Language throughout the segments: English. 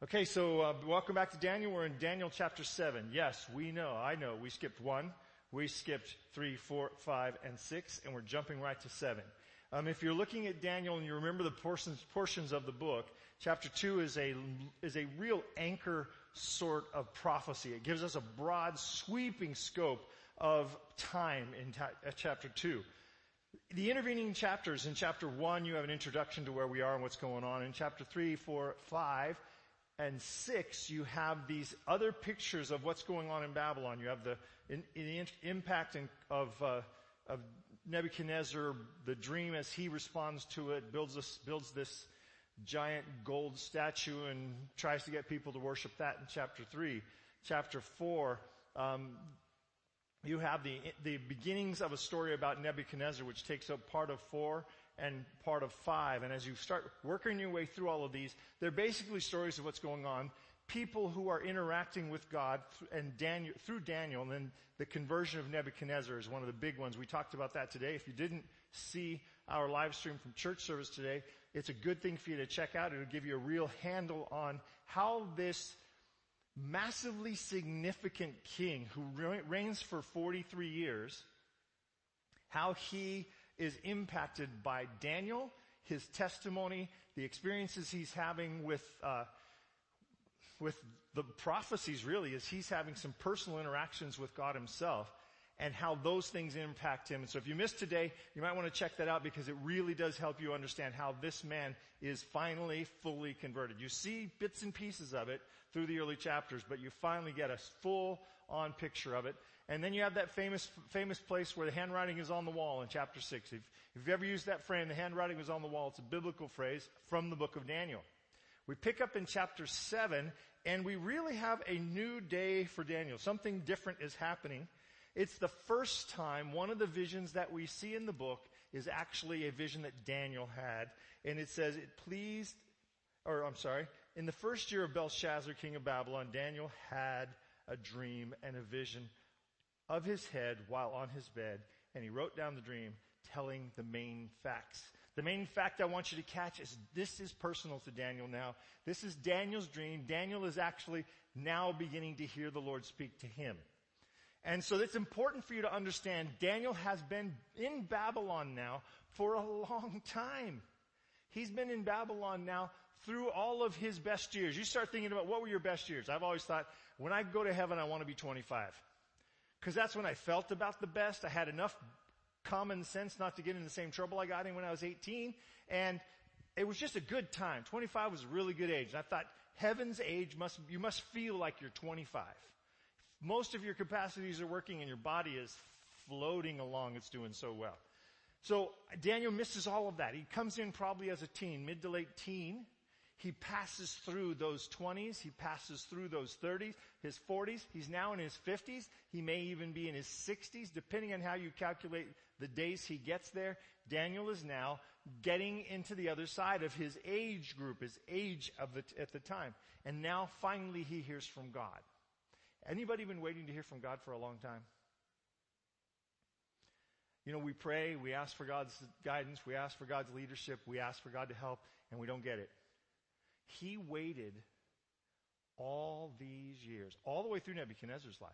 Okay, so uh, welcome back to Daniel. We're in Daniel chapter 7. Yes, we know, I know, we skipped 1, we skipped 3, 4, 5, and 6, and we're jumping right to 7. Um, if you're looking at Daniel and you remember the portions, portions of the book, chapter 2 is a, is a real anchor sort of prophecy. It gives us a broad, sweeping scope of time in ta- uh, chapter 2. The intervening chapters, in chapter 1, you have an introduction to where we are and what's going on. In chapter 3, 4, 5, and 6, you have these other pictures of what's going on in Babylon. You have the, in, in impact in, of, uh, of Nebuchadnezzar, the dream as he responds to it, builds this, builds this giant gold statue and tries to get people to worship that in chapter 3. Chapter 4, um, you have the, the beginnings of a story about Nebuchadnezzar, which takes up part of 4 and part of 5. And as you start working your way through all of these, they're basically stories of what's going on. People who are interacting with God and Daniel, through Daniel, and then the conversion of Nebuchadnezzar is one of the big ones. We talked about that today. If you didn't see our live stream from church service today, it's a good thing for you to check out. It'll give you a real handle on how this massively significant king who reigns for 43 years, how he is impacted by Daniel, his testimony, the experiences he's having with, uh, with the prophecies really is he's having some personal interactions with God himself and how those things impact him. And so if you missed today, you might want to check that out because it really does help you understand how this man is finally fully converted. You see bits and pieces of it through the early chapters, but you finally get a full on picture of it. And then you have that famous, famous place where the handwriting is on the wall in chapter 6. If, if you've ever used that frame, the handwriting is on the wall. It's a biblical phrase from the book of Daniel. We pick up in chapter 7 and we really have a new day for Daniel. Something different is happening. It's the first time one of the visions that we see in the book is actually a vision that Daniel had. And it says, it pleased, or I'm sorry, in the first year of Belshazzar, king of Babylon, Daniel had a dream and a vision of his head while on his bed, and he wrote down the dream telling the main facts. The main fact I want you to catch is this is personal to Daniel now. This is Daniel's dream. Daniel is actually now beginning to hear the Lord speak to him. And so it's important for you to understand Daniel has been in Babylon now for a long time. He's been in Babylon now through all of his best years. You start thinking about what were your best years. I've always thought when I go to heaven, I want to be 25. Cause that's when I felt about the best. I had enough common sense not to get in the same trouble I got in when I was 18. And it was just a good time. 25 was a really good age. And I thought heaven's age must, you must feel like you're 25. Most of your capacities are working and your body is floating along. It's doing so well. So Daniel misses all of that. He comes in probably as a teen, mid to late teen. He passes through those 20s. He passes through those 30s, his 40s. He's now in his 50s. He may even be in his 60s, depending on how you calculate the days he gets there. Daniel is now getting into the other side of his age group, his age of the, at the time. And now finally he hears from God. Anybody been waiting to hear from God for a long time? You know, we pray, we ask for God's guidance, we ask for God's leadership, we ask for God to help, and we don't get it. He waited all these years, all the way through Nebuchadnezzar's life,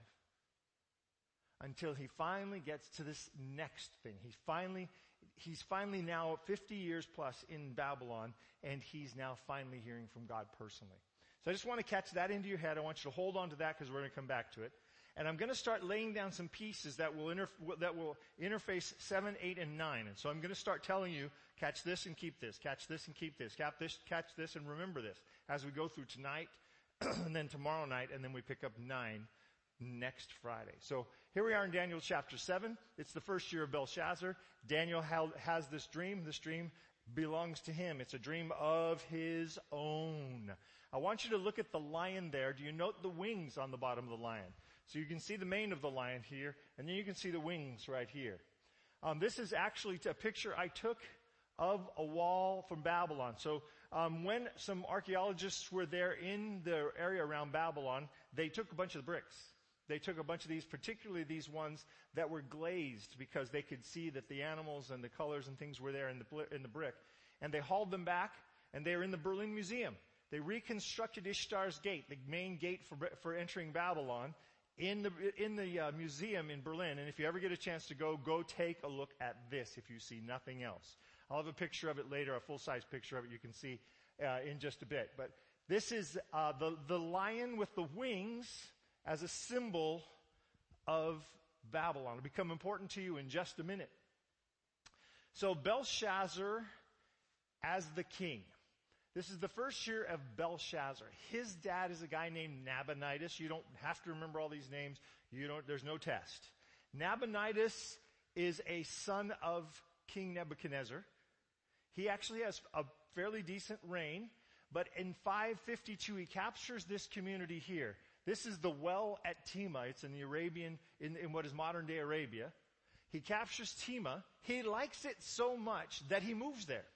until he finally gets to this next thing. He finally, he's finally now 50 years plus in Babylon, and he's now finally hearing from God personally. So I just want to catch that into your head. I want you to hold on to that because we're going to come back to it. And I'm going to start laying down some pieces that will, interf- that will interface 7, 8, and 9. And so I'm going to start telling you, catch this and keep this, catch this and keep this, catch this, catch this and remember this as we go through tonight and then tomorrow night and then we pick up 9 next Friday. So here we are in Daniel chapter 7. It's the first year of Belshazzar. Daniel has this dream. This dream belongs to him. It's a dream of his own. I want you to look at the lion there. Do you note the wings on the bottom of the lion? So you can see the mane of the lion here, and then you can see the wings right here. Um, this is actually a picture I took of a wall from Babylon. So um, when some archaeologists were there in the area around Babylon, they took a bunch of the bricks. They took a bunch of these, particularly these ones that were glazed because they could see that the animals and the colors and things were there in the, in the brick. And they hauled them back and they are in the Berlin Museum. They reconstructed Ishtar's gate, the main gate for, for entering Babylon, in the, in the uh, museum in Berlin. And if you ever get a chance to go, go take a look at this if you see nothing else. I'll have a picture of it later, a full-size picture of it you can see uh, in just a bit. But this is uh, the, the lion with the wings as a symbol of Babylon. It'll become important to you in just a minute. So Belshazzar as the king. This is the first year of Belshazzar. His dad is a guy named Nabonidus. You don't have to remember all these names. You don't, there's no test. Nabonidus is a son of King Nebuchadnezzar. He actually has a fairly decent reign, but in 552 he captures this community here. This is the well at Tema. It's in the Arabian, in, in what is modern day Arabia. He captures Tema. He likes it so much that he moves there.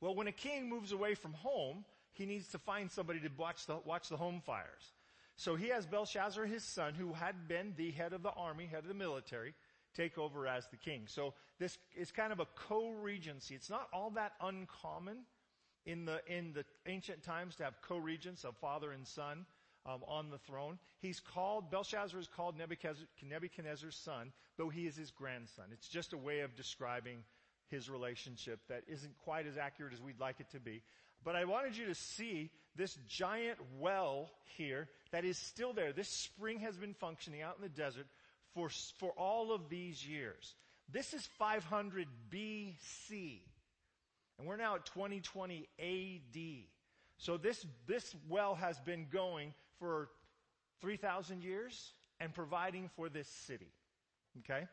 Well, when a king moves away from home, he needs to find somebody to watch the, watch the home fires. So he has Belshazzar, his son, who had been the head of the army, head of the military, take over as the king. So this is kind of a co-regency. It's not all that uncommon in the, in the ancient times to have co-regents of father and son um, on the throne. He's called, Belshazzar is called Nebuchadnezzar, Nebuchadnezzar's son, though he is his grandson. It's just a way of describing his relationship that isn't quite as accurate as we'd like it to be. But I wanted you to see this giant well here that is still there. This spring has been functioning out in the desert for, for all of these years. This is 500 BC. And we're now at 2020 AD. So this, this well has been going for 3,000 years and providing for this city. Okay?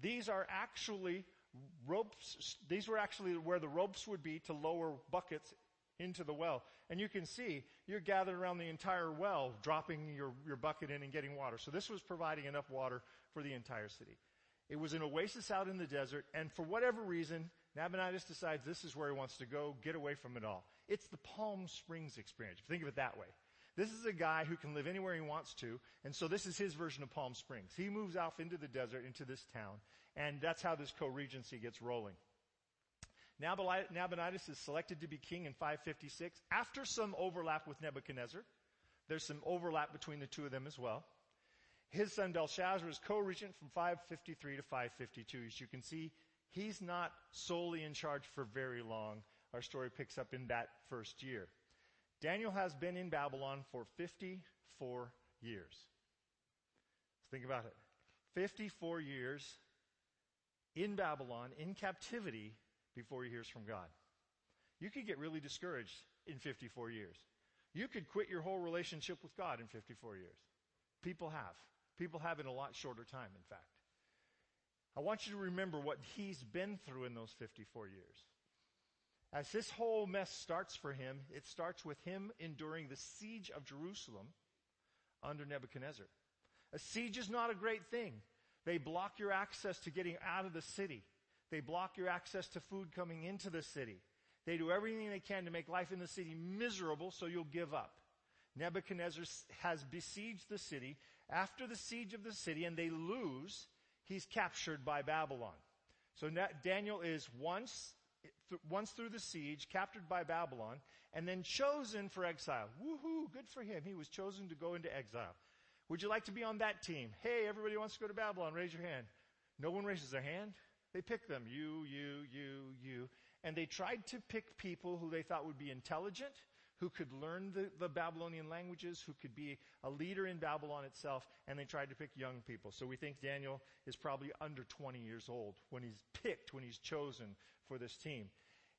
These are actually ropes, these were actually where the ropes would be to lower buckets into the well. And you can see you're gathered around the entire well, dropping your, your bucket in and getting water. So this was providing enough water for the entire city. It was an oasis out in the desert, and for whatever reason, Nabonidus decides this is where he wants to go, get away from it all. It's the Palm Springs experience. If you think of it that way. This is a guy who can live anywhere he wants to, and so this is his version of Palm Springs. He moves off into the desert, into this town, and that's how this co-regency gets rolling. Nabonidus is selected to be king in 556 after some overlap with Nebuchadnezzar. There's some overlap between the two of them as well. His son Belshazzar is co-regent from 553 to 552. As you can see, he's not solely in charge for very long. Our story picks up in that first year. Daniel has been in Babylon for 54 years. think about it. 54 years in Babylon, in captivity, before he hears from God. You could get really discouraged in 54 years. You could quit your whole relationship with God in 54 years. People have. People have in a lot shorter time, in fact. I want you to remember what he's been through in those 54 years. As this whole mess starts for him, it starts with him enduring the siege of Jerusalem under Nebuchadnezzar. A siege is not a great thing. They block your access to getting out of the city. They block your access to food coming into the city. They do everything they can to make life in the city miserable so you'll give up. Nebuchadnezzar has besieged the city. After the siege of the city and they lose, he's captured by Babylon. So Daniel is once once through the siege, captured by Babylon, and then chosen for exile. Woohoo, good for him. He was chosen to go into exile. Would you like to be on that team? Hey, everybody wants to go to Babylon. Raise your hand. No one raises their hand. They pick them. You, you, you, you. And they tried to pick people who they thought would be intelligent, who could learn the, the, Babylonian languages, who could be a leader in Babylon itself, and they tried to pick young people. So we think Daniel is probably under 20 years old when he's picked, when he's chosen for this team.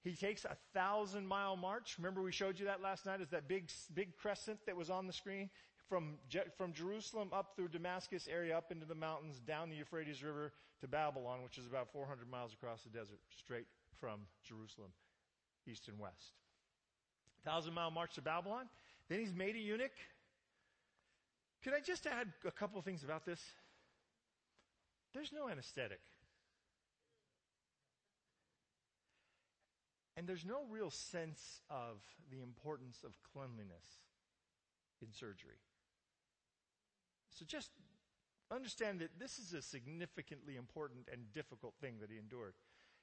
He takes a thousand mile march. Remember we showed you that last night Is that big, big crescent that was on the screen from, from Jerusalem up through Damascus area up into the mountains down the Euphrates River to Babylon, which is about 400 miles across the desert straight from Jerusalem, east and west. Thousand mile march to Babylon. Then he's made a eunuch. Could I just add a couple of things about this? There's no anesthetic. And there's no real sense of the importance of cleanliness in surgery. So just understand that this is a significantly important and difficult thing that he endured.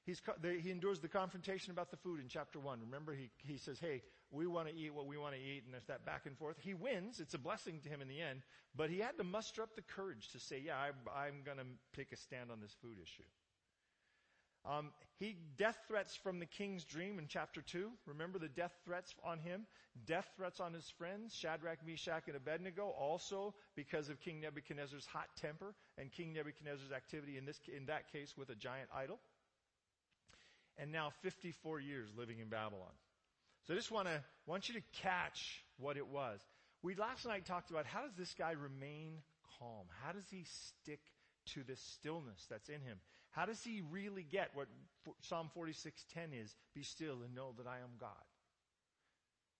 He's, he endures the confrontation about the food in chapter 1. Remember, he, he says, Hey, we want to eat what we want to eat, and there's that back and forth. He wins. It's a blessing to him in the end, but he had to muster up the courage to say, yeah, I, I'm going to take a stand on this food issue. Um, he death threats from the king's dream in chapter two. Remember the death threats on him, death threats on his friends Shadrach, Meshach, and Abednego. Also because of King Nebuchadnezzar's hot temper and King Nebuchadnezzar's activity in this in that case with a giant idol. And now 54 years living in Babylon. So I just want to want you to catch what it was. We last night talked about how does this guy remain calm? How does he stick to this stillness that's in him? How does he really get what Psalm 46:10 is? Be still and know that I am God.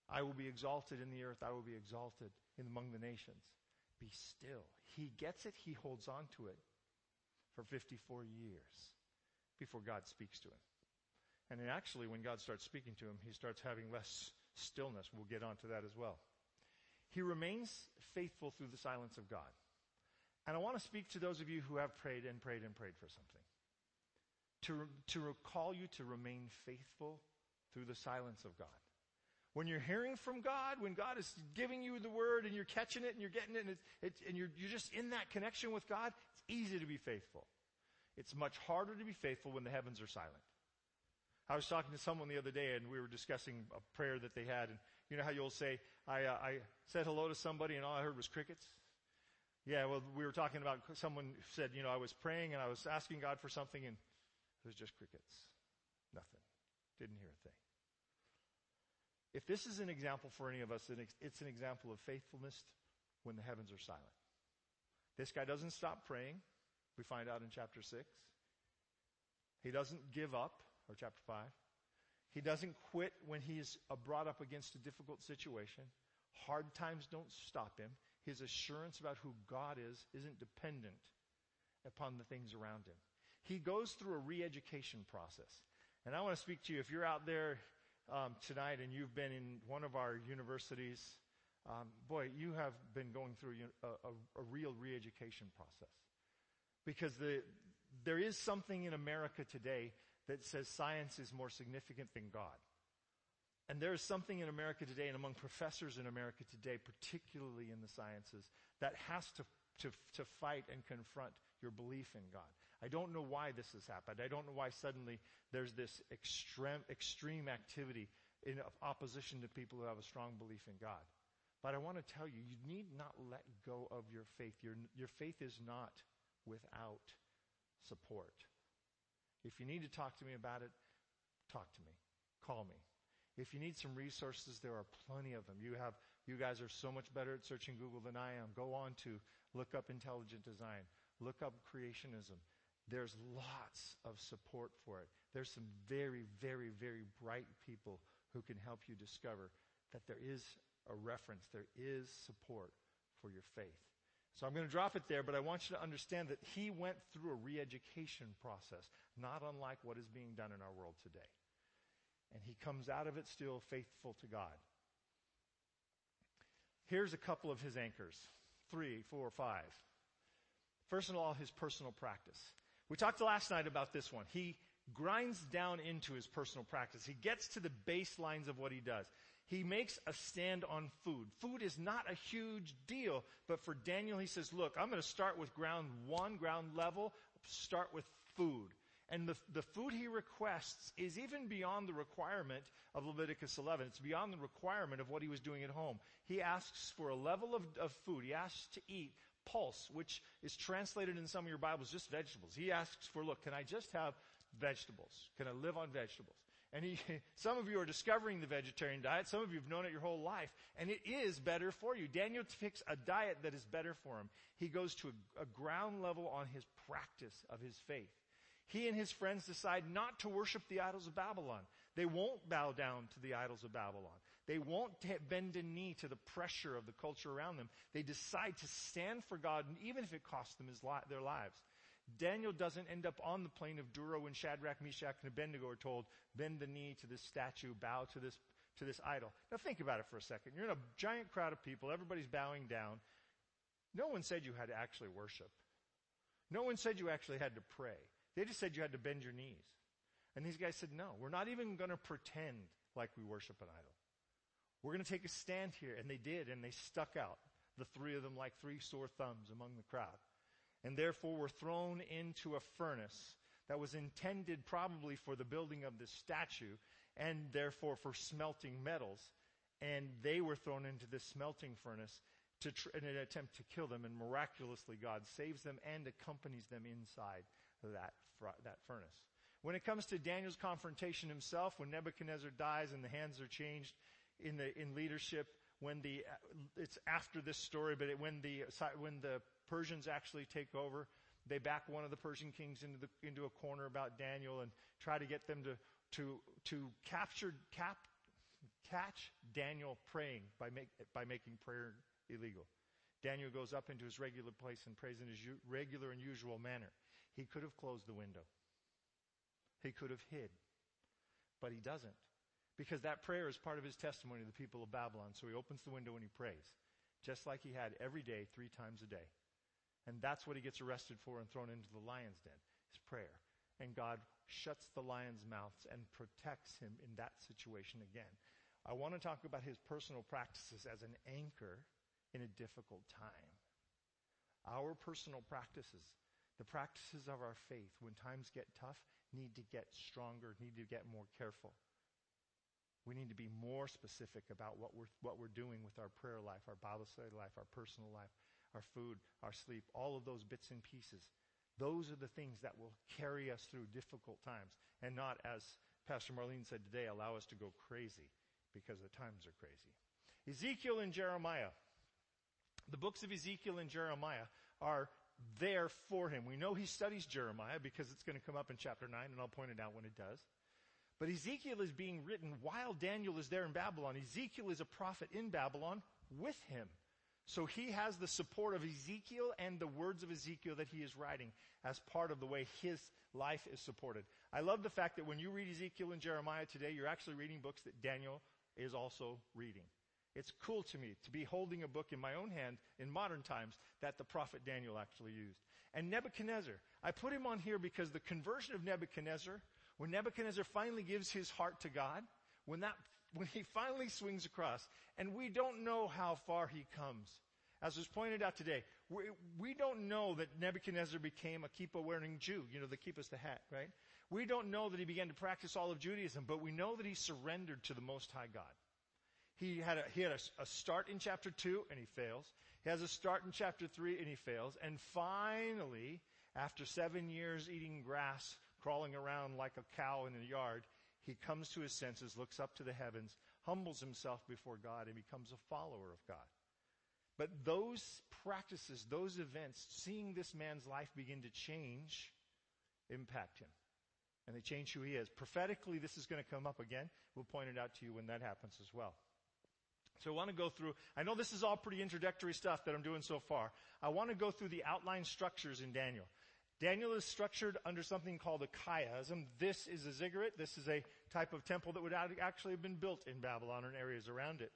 I will be exalted in the earth. I will be exalted among the nations. Be still. He gets it. He holds on to it for 54 years before God speaks to him. And actually, when God starts speaking to him, he starts having less stillness. We'll get onto that as well. He remains faithful through the silence of God. And I want to speak to those of you who have prayed and prayed and prayed for something to, to recall you to remain faithful through the silence of God. When you're hearing from God, when God is giving you the word and you're catching it and you're getting it and, it's, and you're, you're just in that connection with God, it's easy to be faithful. It's much harder to be faithful when the heavens are silent. I was talking to someone the other day and we were discussing a prayer that they had and you know how you'll say, I, uh, I said hello to somebody and all I heard was crickets? Yeah, well, we were talking about someone said, you know, I was praying and I was asking God for something and it was just crickets. Nothing. Didn't hear a thing. If this is an example for any of us, it's an example of faithfulness when the heavens are silent. This guy doesn't stop praying. We find out in chapter 6. He doesn't give up, or chapter 5. He doesn't quit when he's brought up against a difficult situation. Hard times don't stop him. His assurance about who God is isn't dependent upon the things around him he goes through a re-education process. And I want to speak to you, if you're out there um, tonight and you've been in one of our universities, um, boy, you have been going through a, a, a real re-education process. Because the, there is something in America today that says science is more significant than God. And there is something in America today and among professors in America today, particularly in the sciences, that has to, to, to fight and confront your belief in God. I don't know why this has happened. I don't know why suddenly there's this extreme, extreme activity in opposition to people who have a strong belief in God. But I want to tell you, you need not let go of your faith. Your, your faith is not without support. If you need to talk to me about it, talk to me. Call me. If you need some resources, there are plenty of them. You have, you guys are so much better at searching Google than I am. Go on to look up intelligent design. Look up creationism. There's lots of support for it. There's some very, very, very bright people who can help you discover that there is a reference, there is support for your faith. So I'm going to drop it there, but I want you to understand that he went through a re-education process, not unlike what is being done in our world today. And he comes out of it still faithful to God. Here's a couple of his anchors. Three, four, five. First of all, his personal practice. We talked last night about this one. He grinds down into his personal practice. He gets to the baselines of what he does. He makes a stand on food. Food is not a huge deal, but for Daniel, he says, look, I'm going to start with ground one, ground level, start with food. And the, the food he requests is even beyond the requirement of Leviticus 11. It's beyond the requirement of what he was doing at home. He asks for a level of, of food. He asks to eat pulse, which is translated in some of your Bibles just vegetables. He asks for, look, can I just have vegetables? Can I live on vegetables? And he, some of you are discovering the vegetarian diet. Some of you have known it your whole life. And it is better for you. Daniel picks a diet that is better for him. He goes to a, a ground level on his practice of his faith. He and his friends decide not to worship the idols of Babylon. They won't bow down to the idols of Babylon. They won't bend a knee to the pressure of the culture around them. They decide to stand for God, even if it costs them li- their lives. Daniel doesn't end up on the plain of Dura when Shadrach, Meshach, and Abednego are told, bend the knee to this statue, bow to this, to this idol. Now think about it for a second. You're in a giant crowd of people, everybody's bowing down. No one said you had to actually worship. No one said you actually had to pray. They just said you had to bend your knees. And these guys said, no, we're not even going to pretend like we worship an idol. We're going to take a stand here. And they did, and they stuck out, the three of them like three sore thumbs among the crowd. And therefore were thrown into a furnace that was intended probably for the building of this statue and therefore for smelting metals. And they were thrown into this smelting furnace tr- in an attempt to kill them. And miraculously, God saves them and accompanies them inside that, fr- that furnace. When it comes to Daniel's confrontation himself, when Nebuchadnezzar dies and the hands are changed in the in leadership, when the it's after this story, but it, when the when the Persians actually take over, they back one of the Persian kings into the into a corner about Daniel and try to get them to to to capture cap catch Daniel praying by make by making prayer illegal. Daniel goes up into his regular place and prays in his u- regular and usual manner. He could have closed the window. He could have hid. But he doesn't. Because that prayer is part of his testimony to the people of Babylon. So he opens the window and he prays. Just like he had every day, three times a day. And that's what he gets arrested for and thrown into the lion's den, his prayer. And God shuts the lion's mouths and protects him in that situation again. I want to talk about his personal practices as an anchor in a difficult time. Our personal practices, the practices of our faith, when times get tough, need to get stronger, need to get more careful. We need to be more specific about what we're, what we're doing with our prayer life, our Bible study life, our personal life, our food, our sleep, all of those bits and pieces. Those are the things that will carry us through difficult times and not, as Pastor Marlene said today, allow us to go crazy because the times are crazy. Ezekiel and Jeremiah. The books of Ezekiel and Jeremiah are there for him. We know he studies Jeremiah because it's going to come up in chapter 9, and I'll point it out when it does. But Ezekiel is being written while Daniel is there in Babylon. Ezekiel is a prophet in Babylon with him. So he has the support of Ezekiel and the words of Ezekiel that he is writing as part of the way his life is supported. I love the fact that when you read Ezekiel and Jeremiah today, you're actually reading books that Daniel is also reading. It's cool to me to be holding a book in my own hand in modern times that the prophet Daniel actually used. And Nebuchadnezzar, I put him on here because the conversion of Nebuchadnezzar, when Nebuchadnezzar finally gives his heart to God, when that, when he finally swings across, and we don't know how far he comes. As was pointed out today, we, we don't know that Nebuchadnezzar became a kippah wearing Jew, you know, the kippah's the hat, right? We don't know that he began to practice all of Judaism, but we know that he surrendered to the Most High God. He had a, he had a, a, start in chapter 2 and he fails. He has a start in chapter 3 and he fails. And finally, after seven years eating grass, crawling around like a cow in the yard, he comes to his senses, looks up to the heavens, humbles himself before God, and becomes a follower of God. But those practices, those events, seeing this man's life begin to change, impact him. And they change who he is. Prophetically, this is going to come up again. We'll point it out to you when that happens as well. So I want to go through, I know this is all pretty introductory stuff that I'm doing so far. I want to go through the outline structures in Daniel. Daniel is structured under something called a chiasm. This is a ziggurat. This is a type of temple that would actually have been built in Babylon and areas around it.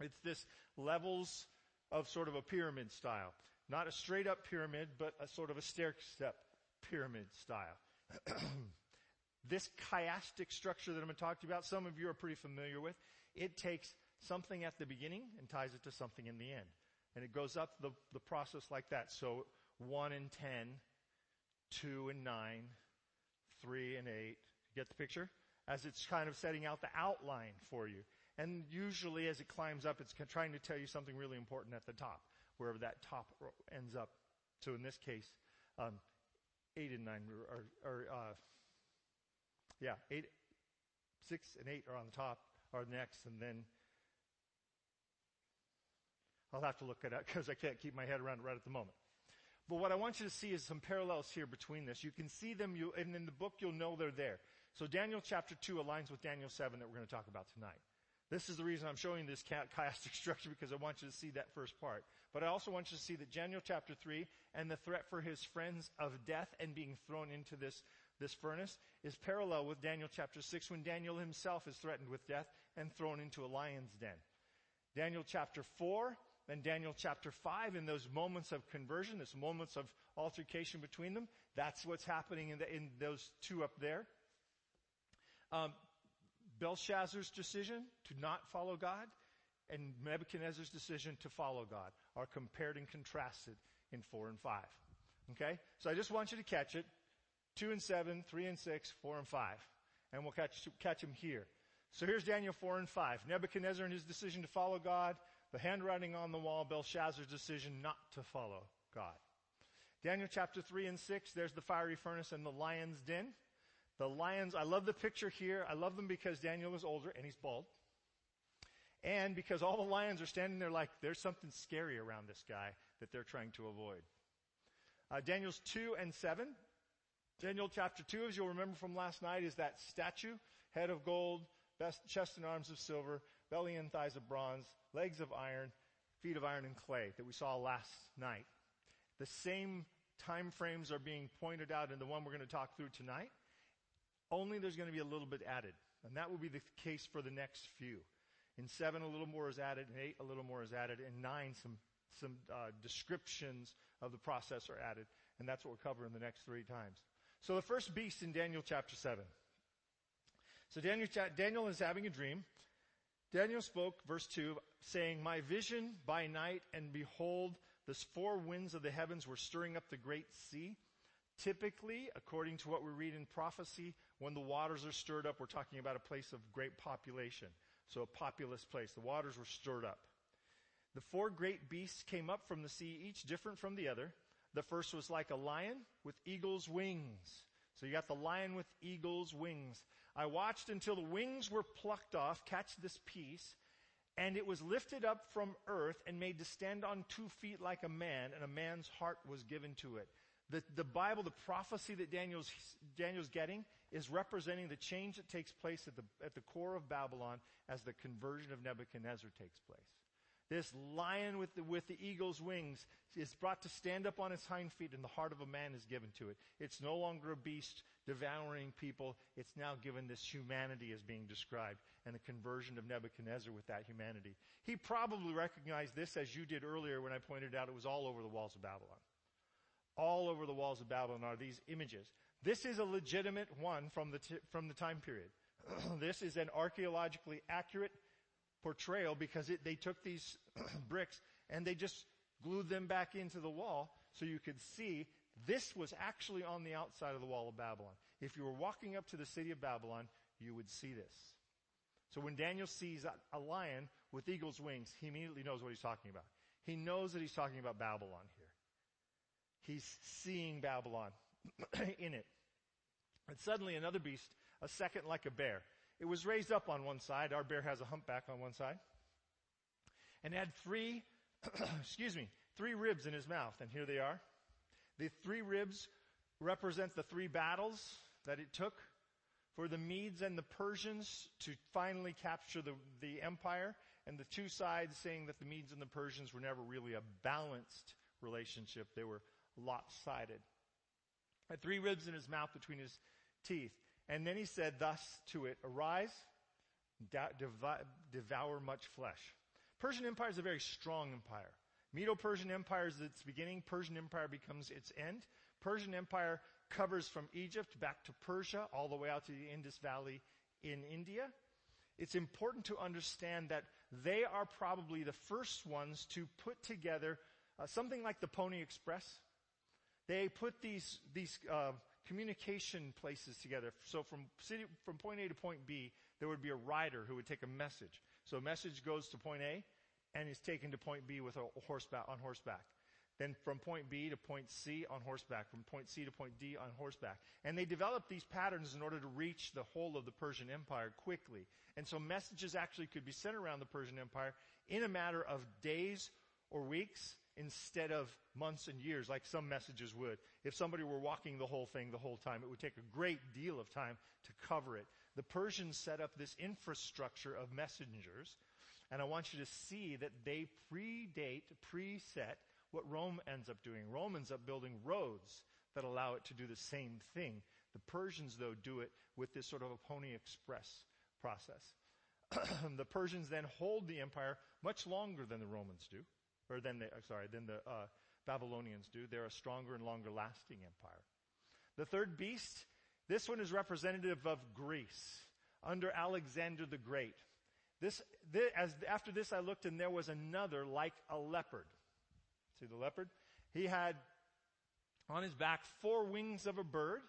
It's this levels of sort of a pyramid style. Not a straight up pyramid, but a sort of a stair step pyramid style. this chiastic structure that I'm going to talk to you about, some of you are pretty familiar with. It takes something at the beginning and ties it to something in the end. And it goes up the, the process like that. So 1 and 10, 2 and 9, 3 and 8. Get the picture? As it's kind of setting out the outline for you. And usually as it climbs up, it's trying to tell you something really important at the top, wherever that top ends up. So in this case, um, 8 and 9 are, are uh, yeah, 8, 6 and 8 are on the top, are next, and then I'll have to look it up because I can't keep my head around it right at the moment. But what I want you to see is some parallels here between this. You can see them, you, and in the book you'll know they're there. So Daniel chapter 2 aligns with Daniel 7 that we're going to talk about tonight. This is the reason I'm showing this chiastic structure because I want you to see that first part. But I also want you to see that Daniel chapter 3 and the threat for his friends of death and being thrown into this, this furnace is parallel with Daniel chapter 6 when Daniel himself is threatened with death and thrown into a lion's den. Daniel chapter 4 then Daniel chapter 5, in those moments of conversion, those moments of altercation between them, that's what's happening in, the, in those two up there. Um, Belshazzar's decision to not follow God and Nebuchadnezzar's decision to follow God are compared and contrasted in 4 and 5. Okay? So I just want you to catch it. 2 and 7, 3 and 6, 4 and 5. And we'll catch, catch them here. So here's Daniel 4 and 5. Nebuchadnezzar and his decision to follow God, the handwriting on the wall, Belshazzar's decision not to follow God. Daniel chapter 3 and 6, there's the fiery furnace and the lion's den. The lions, I love the picture here. I love them because Daniel is older and he's bald. And because all the lions are standing there like there's something scary around this guy that they're trying to avoid. Uh, Daniel's 2 and 7. Daniel chapter 2, as you'll remember from last night, is that statue, head of gold, best, chest and arms of silver, belly and thighs of bronze, legs of iron, feet of iron and clay that we saw last night. The same time frames are being pointed out in the one we're going to talk through tonight. Only there's going to be a little bit added. And that will be the case for the next few. In seven, a little more is added. In eight, a little more is added. In nine, some, some uh, descriptions of the process are added. And that's what we'll cover in the next three times. So the first beast in Daniel chapter seven. So Daniel, Daniel is having a dream. Daniel spoke, verse 2, saying, My vision by night, and behold, the four winds of the heavens were stirring up the great sea. Typically, according to what we read in prophecy, when the waters are stirred up, we're talking about a place of great population. So a populous place. The waters were stirred up. The four great beasts came up from the sea, each different from the other. The first was like a lion with eagle's wings. So you got the lion with eagle's wings. I watched until the wings were plucked off. Catch this piece. And it was lifted up from earth and made to stand on two feet like a man, and a man's heart was given to it. The, the Bible, the prophecy that Daniel's, Daniel's getting is representing the change that takes place at the, at the core of Babylon as the conversion of Nebuchadnezzar takes place. This lion with the, with the eagle's wings is brought to stand up on its hind feet and the heart of a man is given to it. It's no longer a beast devouring people. It's now given this humanity as being described and the conversion of Nebuchadnezzar with that humanity. He probably recognized this as you did earlier when I pointed out it was all over the walls of Babylon all over the walls of Babylon are these images. This is a legitimate one from the, t- from the time period. this is an archaeologically accurate portrayal because it, they took these bricks and they just glued them back into the wall so you could see this was actually on the outside of the wall of Babylon. If you were walking up to the city of Babylon, you would see this. So when Daniel sees a, lion with eagle's wings, he immediately knows what he's talking about. He knows that he's talking about Babylon here. He's seeing Babylon in it. And suddenly another beast, a second like a bear. It was raised up on one side. Our bear has a humpback on one side. And had three, excuse me, three ribs in his mouth. And here they are. The three ribs represent the three battles that it took for the Medes and the Persians to finally capture the, the empire. And the two sides saying that the Medes and the Persians were never really a balanced relationship. They were lopsided. Had three ribs in his mouth between his teeth. And then he said thus to it, arise, devour much flesh. Persian Empire is a very strong empire. Medo-Persian Empire is its beginning. Persian Empire becomes its end. Persian Empire covers from Egypt back to Persia, all the way out to the Indus Valley in India. It's important to understand that they are probably the first ones to put together uh, something like the Pony Express they put these, these uh, communication places together. So from, city, from point A to point B, there would be a rider who would take a message. So a message goes to point A and is taken to point B with a horseback, on horseback. Then from point B to point C on horseback, from point C to point D on horseback. And they developed these patterns in order to reach the whole of the Persian Empire quickly. And so messages actually could be sent around the Persian Empire in a matter of days or weeks instead of months and years like some messages would. If somebody were walking the whole thing the whole time, it would take a great deal of time to cover it. The Persians set up this infrastructure of messengers, and I want you to see that they predate, preset what Rome ends up doing. Rome ends up building roads that allow it to do the same thing. The Persians, though, do it with this sort of a pony express process. the Persians then hold the empire much longer than the Romans do or than the, uh, sorry, than the uh, Babylonians do. They're a stronger and longer lasting empire. The third beast, this one is representative of Greece. under Alexander the Great. This, this, as, after this I looked and there was another like a leopard. See the leopard? He had on his back four wings of a bird.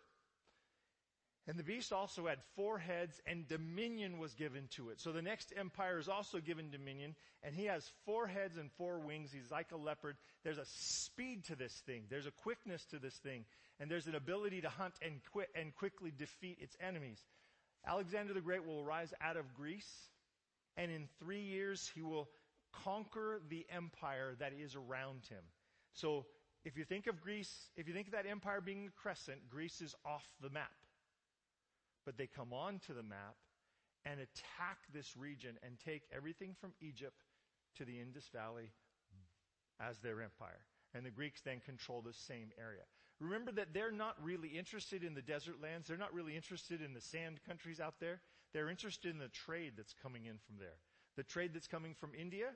And the beast also had four heads and dominion was given to it. So the next empire is also given dominion and he has four heads and four wings. He's like a leopard. There's a speed to this thing. There's a quickness to this thing. And there's an ability to hunt and, and quickly defeat its enemies. Alexander the Great will arise out of Greece and in three years he will conquer the empire that is around him. So if you think of Greece, if you think of that empire being a crescent, Greece is off the map but they come onto the map and attack this region and take everything from Egypt to the Indus Valley as their empire. And the Greeks then control the same area. Remember that they're not really interested in the desert lands. They're not really interested in the sand countries out there. They're interested in the trade that's coming in from there. The trade that's coming from India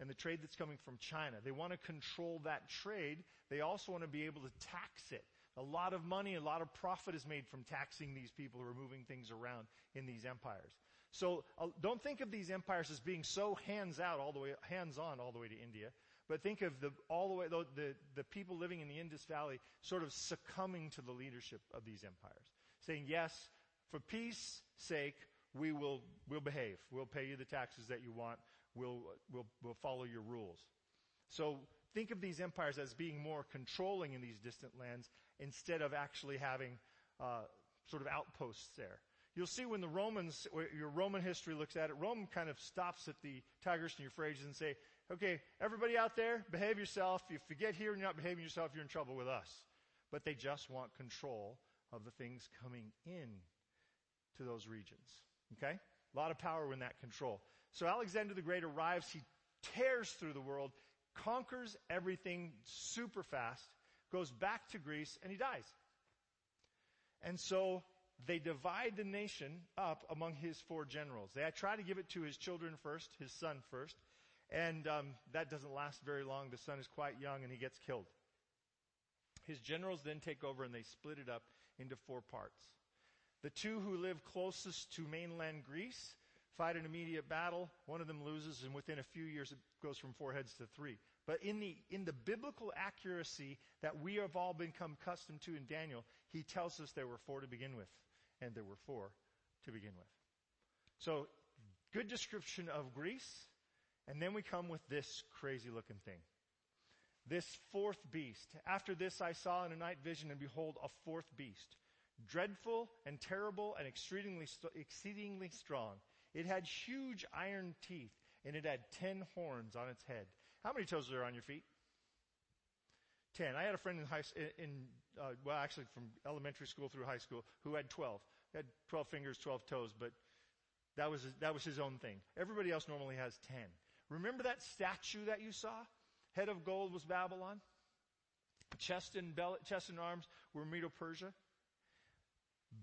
and the trade that's coming from China. They want to control that trade. They also want to be able to tax it. A lot of money, a lot of profit is made from taxing these people who are moving things around in these empires. So uh, don't think of these empires as being so hands out all the way, hands on all the way to India, but think of the, all the way, the, the, the people living in the Indus Valley sort of succumbing to the leadership of these empires. Saying, yes, for peace sake, we will, we'll behave. We'll pay you the taxes that you want. We'll, we'll, we'll follow your rules. So think of these empires as being more controlling in these distant lands instead of actually having uh, sort of outposts there. You'll see when the Romans, your Roman history looks at it, Rome kind of stops at the Tigris and Euphrates and say, okay, everybody out there, behave yourself. If you get here and you're not behaving yourself, you're in trouble with us. But they just want control of the things coming in to those regions. Okay? A lot of power in that control. So Alexander the Great arrives, he tears through the world, conquers everything super fast, goes back to Greece, and he dies. And so they divide the nation up among his four generals. They try to give it to his children first, his son first, and um, that doesn't last very long. The son is quite young, and he gets killed. His generals then take over, and they split it up into four parts. The two who live closest to mainland Greece fight an immediate battle. One of them loses, and within a few years, it goes from four heads to three. But in the, in the biblical accuracy that we have all become accustomed to in Daniel, he tells us there were four to begin with, and there were four to begin with. So, good description of Greece, and then we come with this crazy looking thing. This fourth beast. After this I saw in a night vision, and behold, a fourth beast. Dreadful and terrible and exceedingly, exceedingly strong it had huge iron teeth, and it had ten horns on its head. How many toes are there on your feet? Ten. I had a friend in high, in, uh, well, actually from elementary school through high school, who had twelve. He had twelve fingers, twelve toes, but that was that was his own thing. Everybody else normally has ten. Remember that statue that you saw? Head of gold was Babylon. Chest and, belly, chest and arms were Medo-Persia.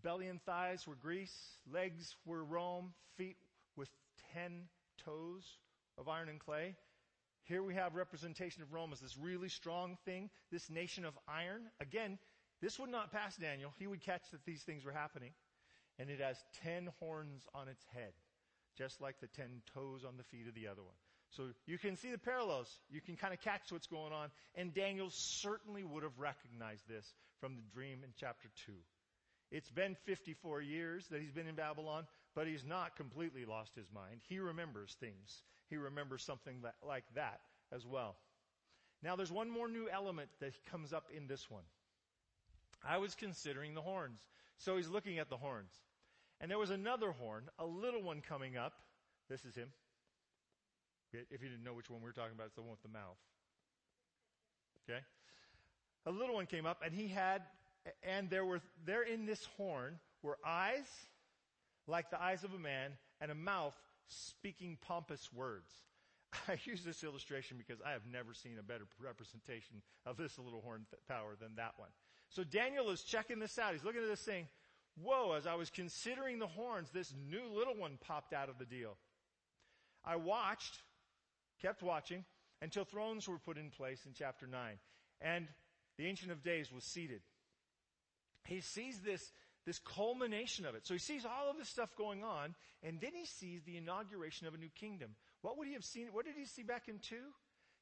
Belly and thighs were Greece. Legs were Rome. Feet with ten toes of iron and clay. Here we have representation of Rome as this really strong thing, this nation of iron. Again, this would not pass Daniel. He would catch that these things were happening. And it has ten horns on its head, just like the ten toes on the feet of the other one. So you can see the parallels. You can kind of catch what's going on. And Daniel certainly would have recognized this from the dream in chapter 2. It's been 54 years that he's been in Babylon, but he's not completely lost his mind. He remembers things. He remembers something that, like that as well. Now there's one more new element that comes up in this one. I was considering the horns. So he's looking at the horns. And there was another horn, a little one coming up. This is him. If you didn't know which one we were talking about, it's the one with the mouth. Okay? A little one came up and he had and there were, there in this horn were eyes like the eyes of a man and a mouth speaking pompous words. I use this illustration because I have never seen a better representation of this little horn power than that one. So Daniel is checking this out. He's looking at this thing. whoa, as I was considering the horns, this new little one popped out of the deal. I watched, kept watching, until thrones were put in place in chapter 9. And the Ancient of Days was seated he sees this, this culmination of it. So he sees all of this stuff going on, and then he sees the inauguration of a new kingdom. What would he have seen? What did he see back in two?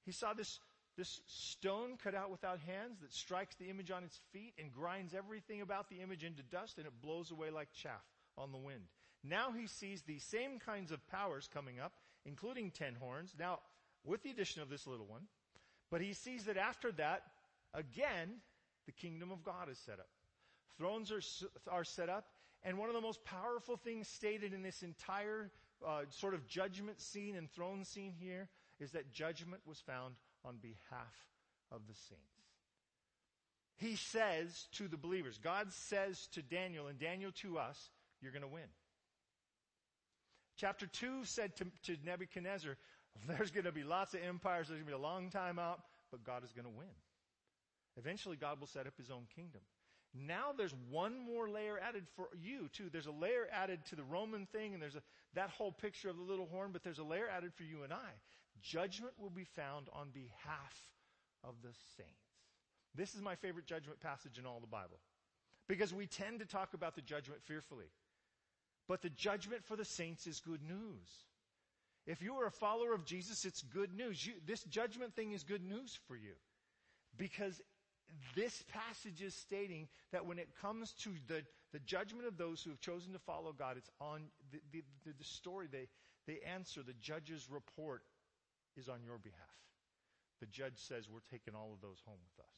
He saw this, this stone cut out without hands that strikes the image on its feet and grinds everything about the image into dust, and it blows away like chaff on the wind. Now he sees these same kinds of powers coming up, including ten horns. Now, with the addition of this little one, but he sees that after that, again, the kingdom of God is set up. Thrones are, are set up, and one of the most powerful things stated in this entire uh, sort of judgment scene and throne scene here is that judgment was found on behalf of the saints. He says to the believers, God says to Daniel, and Daniel to us, you're going to win. Chapter 2 said to, to Nebuchadnezzar, there's going to be lots of empires, there's going to be a long time out, but God is going to win. Eventually, God will set up his own kingdom. Now there's one more layer added for you too. There's a layer added to the Roman thing and there's a, that whole picture of the little horn, but there's a layer added for you and I. Judgment will be found on behalf of the saints. This is my favorite judgment passage in all the Bible. Because we tend to talk about the judgment fearfully. But the judgment for the saints is good news. If you are a follower of Jesus, it's good news. You, this judgment thing is good news for you. Because this passage is stating that when it comes to the, the judgment of those who have chosen to follow God, it's on the, the, the story, they, they answer, the judge's report is on your behalf. The judge says, We're taking all of those home with us.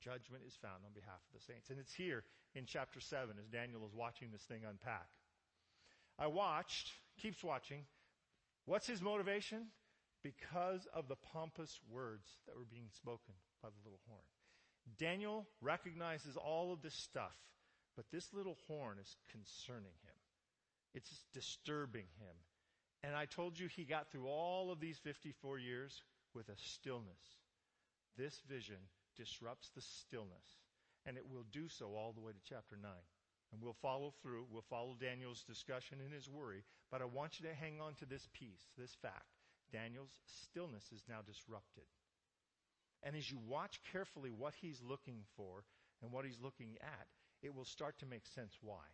Judgment is found on behalf of the saints. And it's here in chapter 7 as Daniel is watching this thing unpack. I watched, keeps watching. What's his motivation? Because of the pompous words that were being spoken by the little horn. Daniel recognizes all of this stuff, but this little horn is concerning him. It's disturbing him. And I told you he got through all of these 54 years with a stillness. This vision disrupts the stillness, and it will do so all the way to chapter 9. And we'll follow through. We'll follow Daniel's discussion and his worry. But I want you to hang on to this piece, this fact. Daniel's stillness is now disrupted. And as you watch carefully what he's looking for and what he's looking at, it will start to make sense why.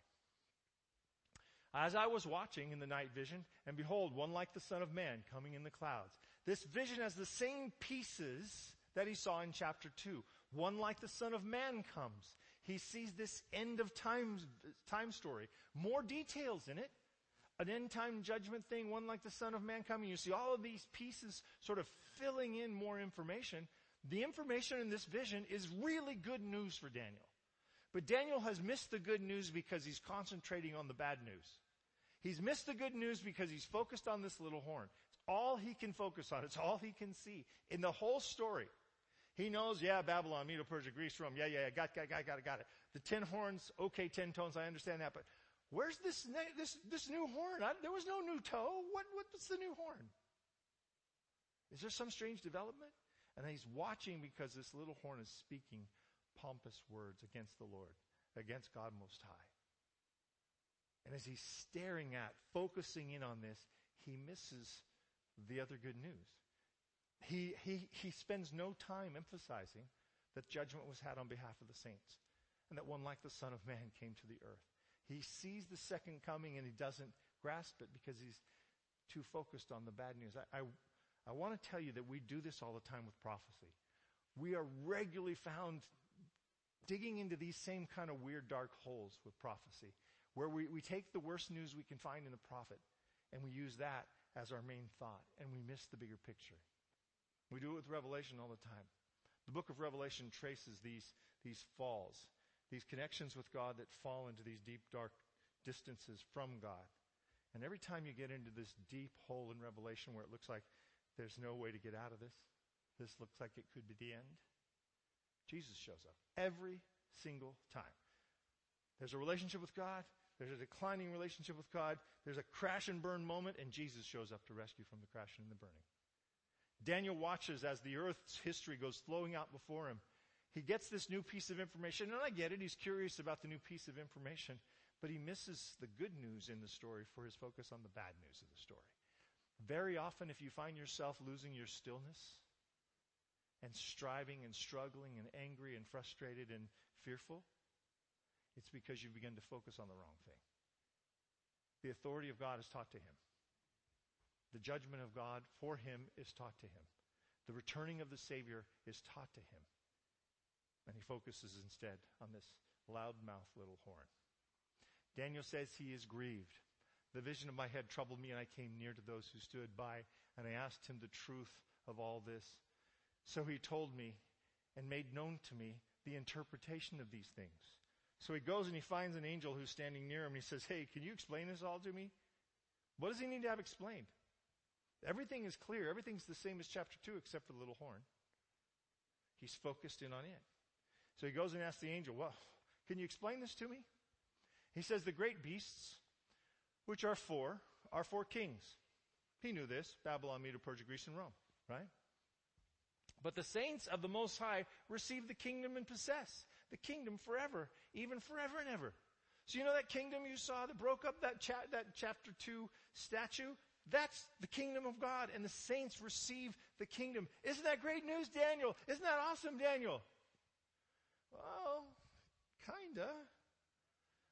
As I was watching in the night vision, and behold, one like the Son of Man coming in the clouds. This vision has the same pieces that he saw in chapter 2. One like the Son of Man comes. He sees this end of time, time story. More details in it. An end time judgment thing, one like the Son of Man coming. You see all of these pieces sort of filling in more information. The information in this vision is really good news for Daniel. But Daniel has missed the good news because he's concentrating on the bad news. He's missed the good news because he's focused on this little horn. It's all he can focus on. It's all he can see in the whole story. He knows, yeah, Babylon, Medo, Persia, Greece, Rome. Yeah, yeah, yeah, got, got, got, got it, got it. The ten horns, okay, ten tones, I understand that, but where's this, this, this new horn? I, there was no new toe. What, what's the new horn? Is there some strange development? And he's watching because this little horn is speaking pompous words against the Lord, against God Most High. And as he's staring at, focusing in on this, he misses the other good news. He, he, he spends no time emphasizing that judgment was had on behalf of the saints and that one like the Son of Man came to the earth. He sees the second coming and he doesn't grasp it because he's too focused on the bad news. I, I, I want to tell you that we do this all the time with prophecy. We are regularly found digging into these same kind of weird dark holes with prophecy, where we, we take the worst news we can find in the prophet and we use that as our main thought and we miss the bigger picture. We do it with Revelation all the time. The book of Revelation traces these, these falls, these connections with God that fall into these deep, dark distances from God. And every time you get into this deep hole in Revelation where it looks like there's no way to get out of this. This looks like it could be the end. Jesus shows up every single time. There's a relationship with God. There's a declining relationship with God. There's a crash and burn moment, and Jesus shows up to rescue from the crashing and the burning. Daniel watches as the earth's history goes flowing out before him. He gets this new piece of information, and I get it. He's curious about the new piece of information, but he misses the good news in the story for his focus on the bad news of the story. Very often, if you find yourself losing your stillness and striving and struggling and angry and frustrated and fearful, it's because you begin to focus on the wrong thing. The authority of God is taught to him. The judgment of God for him is taught to him. The returning of the Savior is taught to him. And he focuses instead on this loudmouth little horn. Daniel says he is grieved. The vision of my head troubled me, and I came near to those who stood by, and I asked him the truth of all this. So he told me and made known to me the interpretation of these things. So he goes and he finds an angel who's standing near him, and he says, Hey, can you explain this all to me? What does he need to have explained? Everything is clear. Everything's the same as chapter 2 except for the little horn. He's focused in on it. So he goes and asks the angel, Well, can you explain this to me? He says, The great beasts, which are four, are four kings. He knew this Babylon, Medo, Persia, Greece, and Rome, right? But the saints of the Most High receive the kingdom and possess the kingdom forever, even forever and ever. So you know that kingdom you saw that broke up that, cha- that chapter 2 statue? That's the kingdom of God, and the saints receive the kingdom. Isn't that great news, Daniel? Isn't that awesome, Daniel? Well, kinda.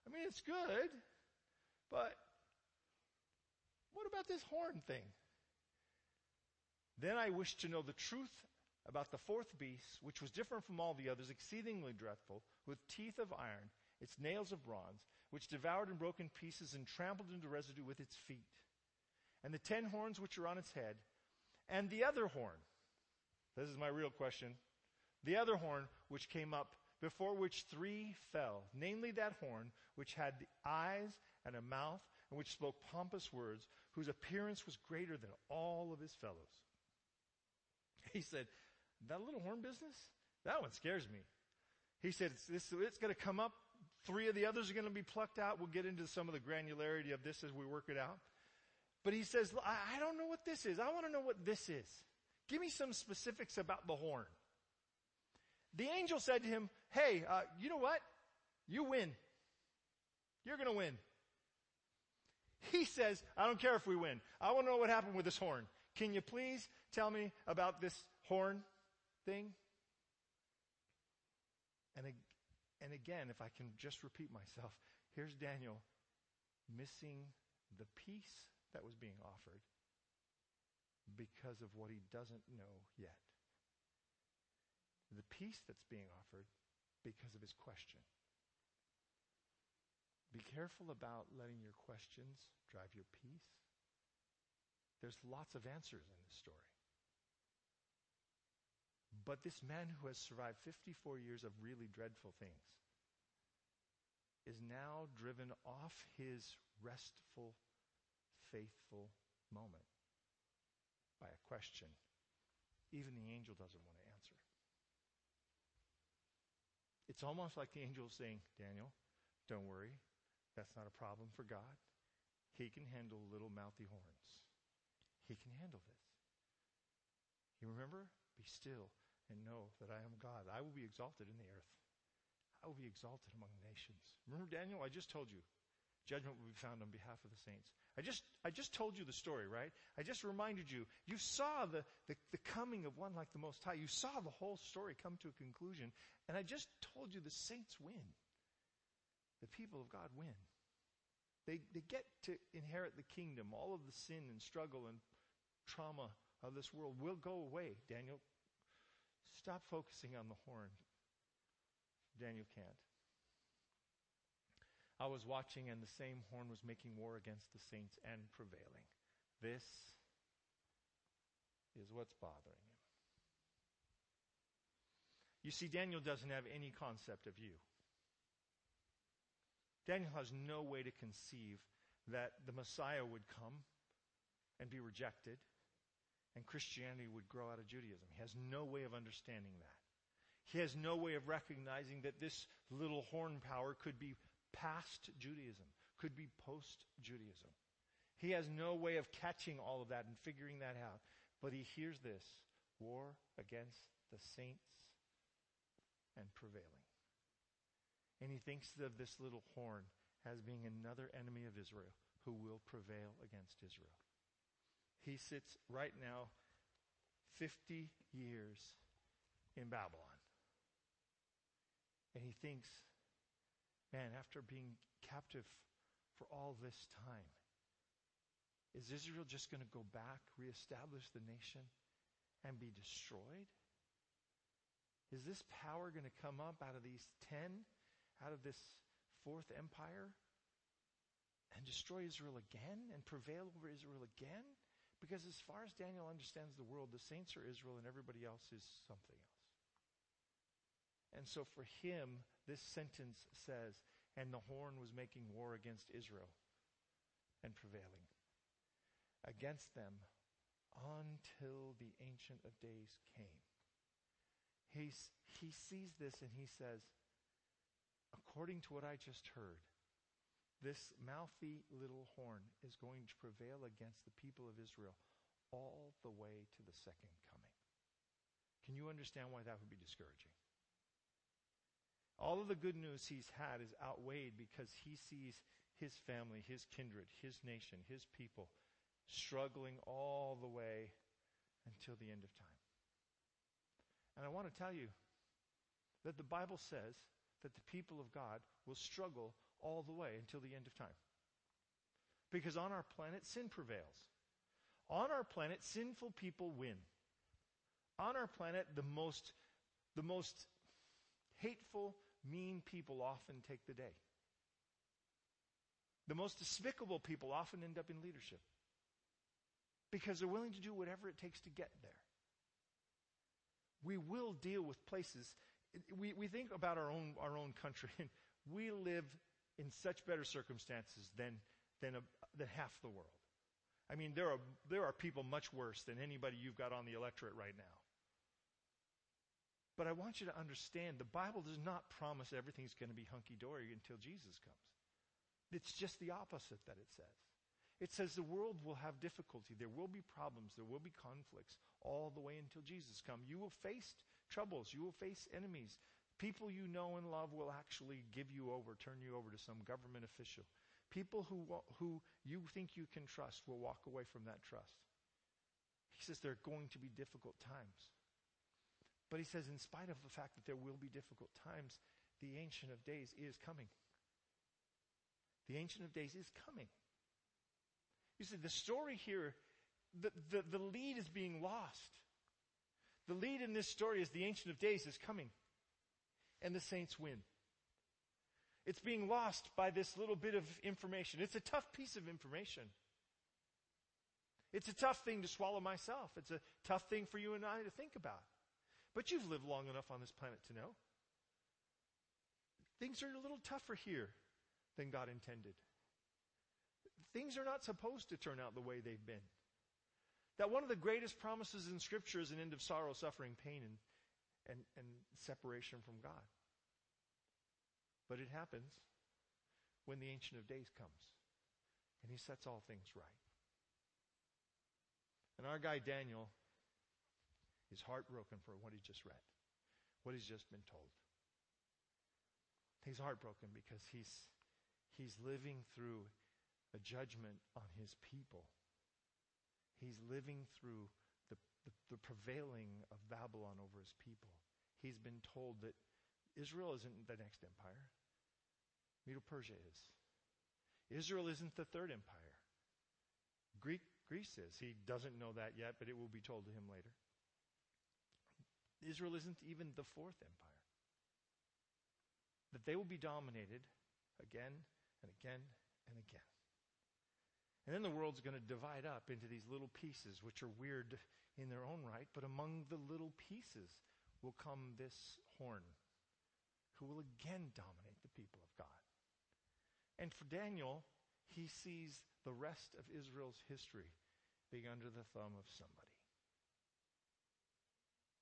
I mean, it's good, but what about this horn thing? Then I wished to know the truth about the fourth beast, which was different from all the others, exceedingly dreadful, with teeth of iron, its nails of bronze, which devoured and broke in pieces and trampled into residue with its feet and the ten horns which are on its head, and the other horn. This is my real question. The other horn which came up, before which three fell, namely that horn which had the eyes and a mouth, and which spoke pompous words, whose appearance was greater than all of his fellows. He said, That little horn business? That one scares me. He said, It's, it's, it's going to come up. Three of the others are going to be plucked out. We'll get into some of the granularity of this as we work it out. But he says, I don't know what this is. I want to know what this is. Give me some specifics about the horn. The angel said to him, Hey, uh, you know what? You win. You're going to win. He says, I don't care if we win. I want to know what happened with this horn. Can you please tell me about this horn thing? And, and again, if I can just repeat myself, here's Daniel missing the peace that was being offered because of what he doesn't know yet. The peace that's being offered because of his question. Be careful about letting your questions drive your peace. There's lots of answers in this story. But this man who has survived 54 years of really dreadful things is now driven off his restful faithful moment by a question even the angel doesn't want to answer. It's almost like the angel is saying, Daniel, don't worry. That's not a problem for God. He can handle little mouthy horns. He can handle this. You remember? Be still and know that I am God. I will be exalted in the earth. I will be exalted among the nations. Remember, Daniel? I just told you Judgment will be found on behalf of the saints. I just, I just told you the story, right? I just reminded you. You saw the, the, the coming of one like the Most High. You saw the whole story come to a conclusion. And I just told you the saints win. The people of God win. They, they get to inherit the kingdom. All of the sin and struggle and trauma of this world will go away. Daniel, stop focusing on the horn. Daniel can't. I was watching, and the same horn was making war against the saints and prevailing. This is what's bothering him. You see, Daniel doesn't have any concept of you. Daniel has no way to conceive that the Messiah would come and be rejected and Christianity would grow out of Judaism. He has no way of understanding that. He has no way of recognizing that this little horn power could be past Judaism, could be post Judaism. He has no way of catching all of that and figuring that out. But he hears this war against the saints and prevailing. And he thinks of this little horn as being another enemy of Israel who will prevail against Israel. He sits right now 50 years in Babylon. And he thinks man, after being captive for all this time, is Israel just going to go back, reestablish the nation, and be destroyed? Is this power going to come up out of these ten, out of this fourth empire, and destroy Israel again and prevail over Israel again? Because as far as Daniel understands the world, the saints are Israel and everybody else is something else. And so for him, this sentence says, and the horn was making war against Israel and prevailing against them until the Ancient of Days came. He's, he sees this and he says, according to what I just heard, this mouthy little horn is going to prevail against the people of Israel all the way to the second coming. Can you understand why that would be discouraging? All of the good news he's had is outweighed because he sees his family, his kindred, his nation, his people struggling all the way until the end of time. And I want to tell you that the Bible says that the people of God will struggle all the way until the end of time. Because on our planet, sin prevails. On our planet, sinful people win. On our planet, the most, the most hateful, mean people often take the day. The most despicable people often end up in leadership because they're willing to do whatever it takes to get there. We will deal with places. We, we think about our own, our own country, and we live in such better circumstances than, than, a, than half the world. I mean, there are, there are people much worse than anybody you've got on the electorate right now. But I want you to understand the Bible does not promise everything's going to be hunky dory until Jesus comes. It's just the opposite that it says. It says the world will have difficulty. There will be problems. There will be conflicts all the way until Jesus comes. You will face troubles. You will face enemies. People you know and love will actually give you over, turn you over to some government official. People who, who you think you can trust will walk away from that trust. He says there are going to be difficult times. But he says, in spite of the fact that there will be difficult times, the Ancient of Days is coming. The Ancient of Days is coming. You see, the story here, the, the, the lead is being lost. The lead in this story is the Ancient of Days is coming and the saints win. It's being lost by this little bit of information. It's a tough piece of information. It's a tough thing to swallow myself. It's a tough thing for you and I to think about. But you've lived long enough on this planet to know. Things are a little tougher here than God intended. Things are not supposed to turn out the way they've been. That one of the greatest promises in Scripture is an end of sorrow, suffering, pain, and and, and separation from God. But it happens when the Ancient of Days comes and he sets all things right. And our guy Daniel is heartbroken for what he just read, what he's just been told. He's heartbroken because he's, he's living through a judgment on his people. He's living through the, the prevailing of Babylon over his people. He's been told that Israel isn't the next empire. Medo-Persia is. Israel isn't the third empire. Greek, Greece is. He doesn't know that yet, but it will be told to him later. Israel isn't even the fourth empire. That they will be dominated again and again and again. And then the world's going to divide up into these little pieces, which are weird in their own right, but among the little pieces will come this horn, who will again dominate the people of God. And for Daniel, he sees the rest of Israel's history being under the thumb of somebody.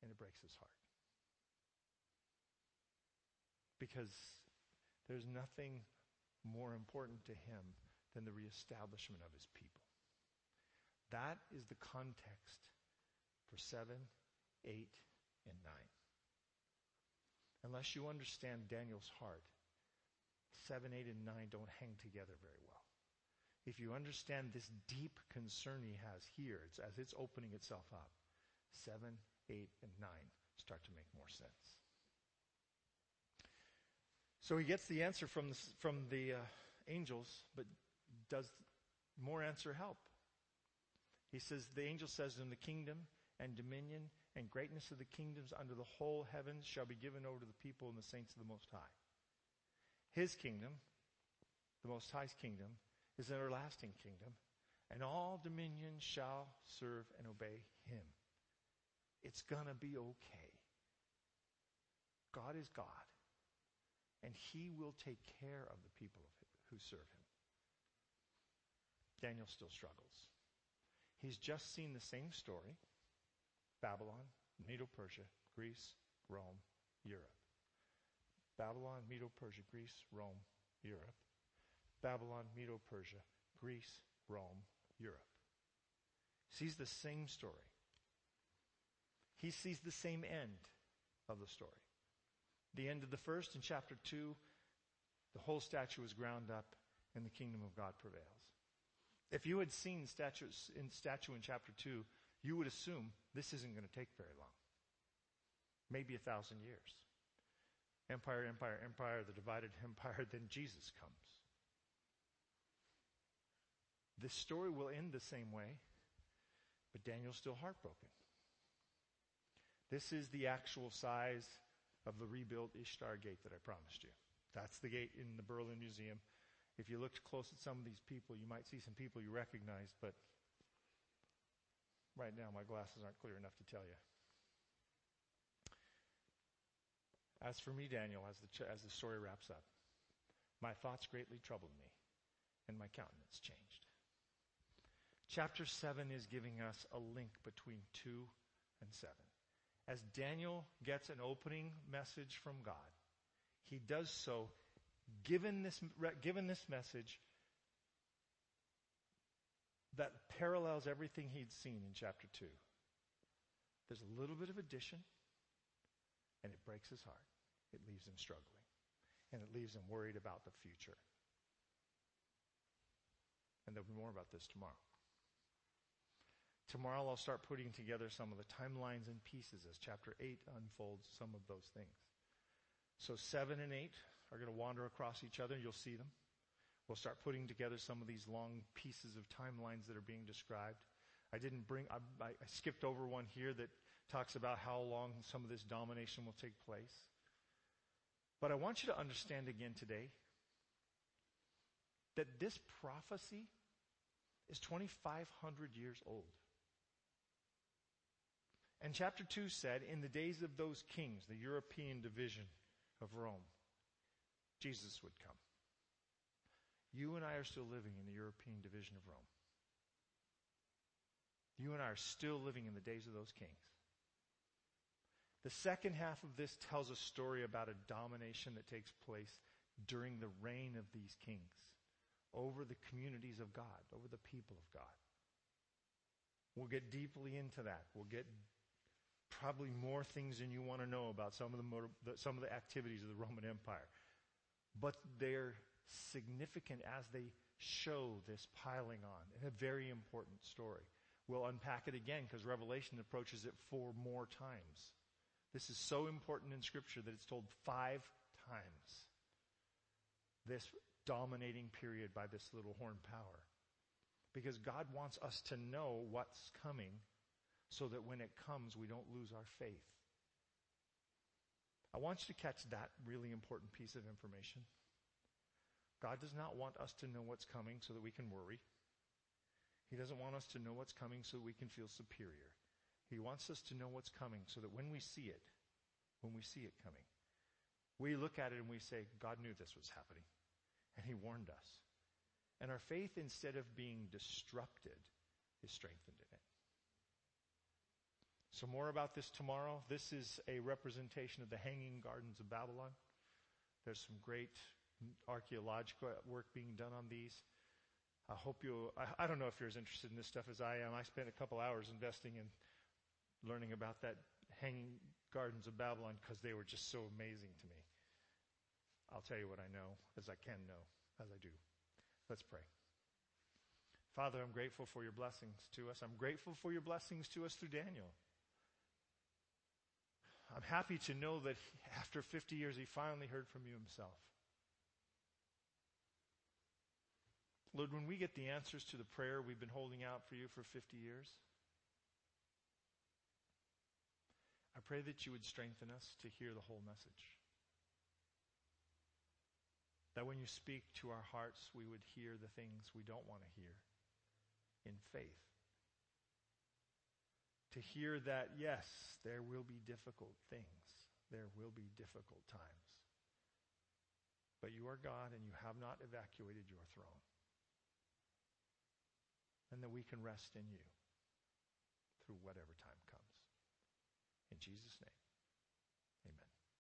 And it breaks his heart. Because there's nothing more important to him than the reestablishment of his people. That is the context for 7, 8, and 9. Unless you understand Daniel's heart, 7, 8, and 9 don't hang together very well. If you understand this deep concern he has here, it's as it's opening itself up, 7, 8, and 9 start to make more sense. So he gets the answer from the, from the uh, angels, but does more answer help? He says, the angel says to the kingdom and dominion and greatness of the kingdoms under the whole heavens shall be given over to the people and the saints of the Most High. His kingdom, the Most High's kingdom, is an everlasting kingdom, and all dominions shall serve and obey him. It's gonna be okay. God is God, and he will take care of the people who serve him. Daniel still struggles. He's just seen the same story Babylon, Medo Persia, Greece, Rome, Europe. Babylon, Medo Persia, Greece, Rome, Europe. Babylon, Medo Persia, Greece, Rome, Europe. Sees the same story. He sees the same end of the story. The end of the first in chapter 2, the whole statue is ground up and the kingdom of God prevails. If you had seen statues in statue in chapter 2, you would assume this isn't going to take very long. Maybe a thousand years. Empire, empire, empire, the divided empire, then Jesus comes. This story will end the same way, but Daniel's still heartbroken. This is the actual size of the rebuilt Ishtar gate that I promised you. That's the gate in the Berlin Museum. If you looked close at some of these people, you might see some people you recognize, but right now my glasses aren't clear enough to tell you. As for me, Daniel, as the, as the story wraps up, my thoughts greatly troubled me, and my countenance changed. Chapter 7 is giving us a link between 2 and 7. As Daniel gets an opening message from God, he does so given this, given this message that parallels everything he'd seen in chapter 2. There's a little bit of addition, and it breaks his heart. It leaves him struggling, and it leaves him worried about the future. And there'll be more about this tomorrow. Tomorrow I'll start putting together some of the timelines and pieces as chapter 8 unfolds some of those things. So 7 and 8 are going to wander across each other. And you'll see them. We'll start putting together some of these long pieces of timelines that are being described. I didn't bring, I, I skipped over one here that talks about how long some of this domination will take place. But I want you to understand again today that this prophecy is 2,500 years old. And chapter 2 said, in the days of those kings, the European division of Rome, Jesus would come. You and I are still living in the European division of Rome. You and I are still living in the days of those kings. The second half of this tells a story about a domination that takes place during the reign of these kings over the communities of God, over the people of God. We'll get deeply into that. We'll get probably more things than you want to know about some of the, some of the activities of the Roman Empire but they're significant as they show this piling on in a very important story. We'll unpack it again because Revelation approaches it four more times. This is so important in Scripture that it's told five times. This dominating period by this little horn power. Because God wants us to know what's coming so that when it comes, we don't lose our faith. I want you to catch that really important piece of information. God does not want us to know what's coming so that we can worry. He doesn't want us to know what's coming so that we can feel superior. He wants us to know what's coming so that when we see it, when we see it coming, we look at it and we say, God knew this was happening. And He warned us. And our faith, instead of being disrupted, is strengthened. So more about this tomorrow. This is a representation of the Hanging Gardens of Babylon. There's some great archaeological work being done on these. I hope you, I, I don't know if you're as interested in this stuff as I am. I spent a couple hours investing in learning about that Hanging Gardens of Babylon because they were just so amazing to me. I'll tell you what I know as I can know, as I do. Let's pray. Father, I'm grateful for your blessings to us. I'm grateful for your blessings to us through Daniel. I'm happy to know that after 50 years, he finally heard from you himself. Lord, when we get the answers to the prayer we've been holding out for you for 50 years, I pray that you would strengthen us to hear the whole message. That when you speak to our hearts, we would hear the things we don't want to hear in faith. To hear that, yes, there will be difficult things. There will be difficult times. But you are God and you have not evacuated your throne. And that we can rest in you through whatever time comes. In Jesus' name.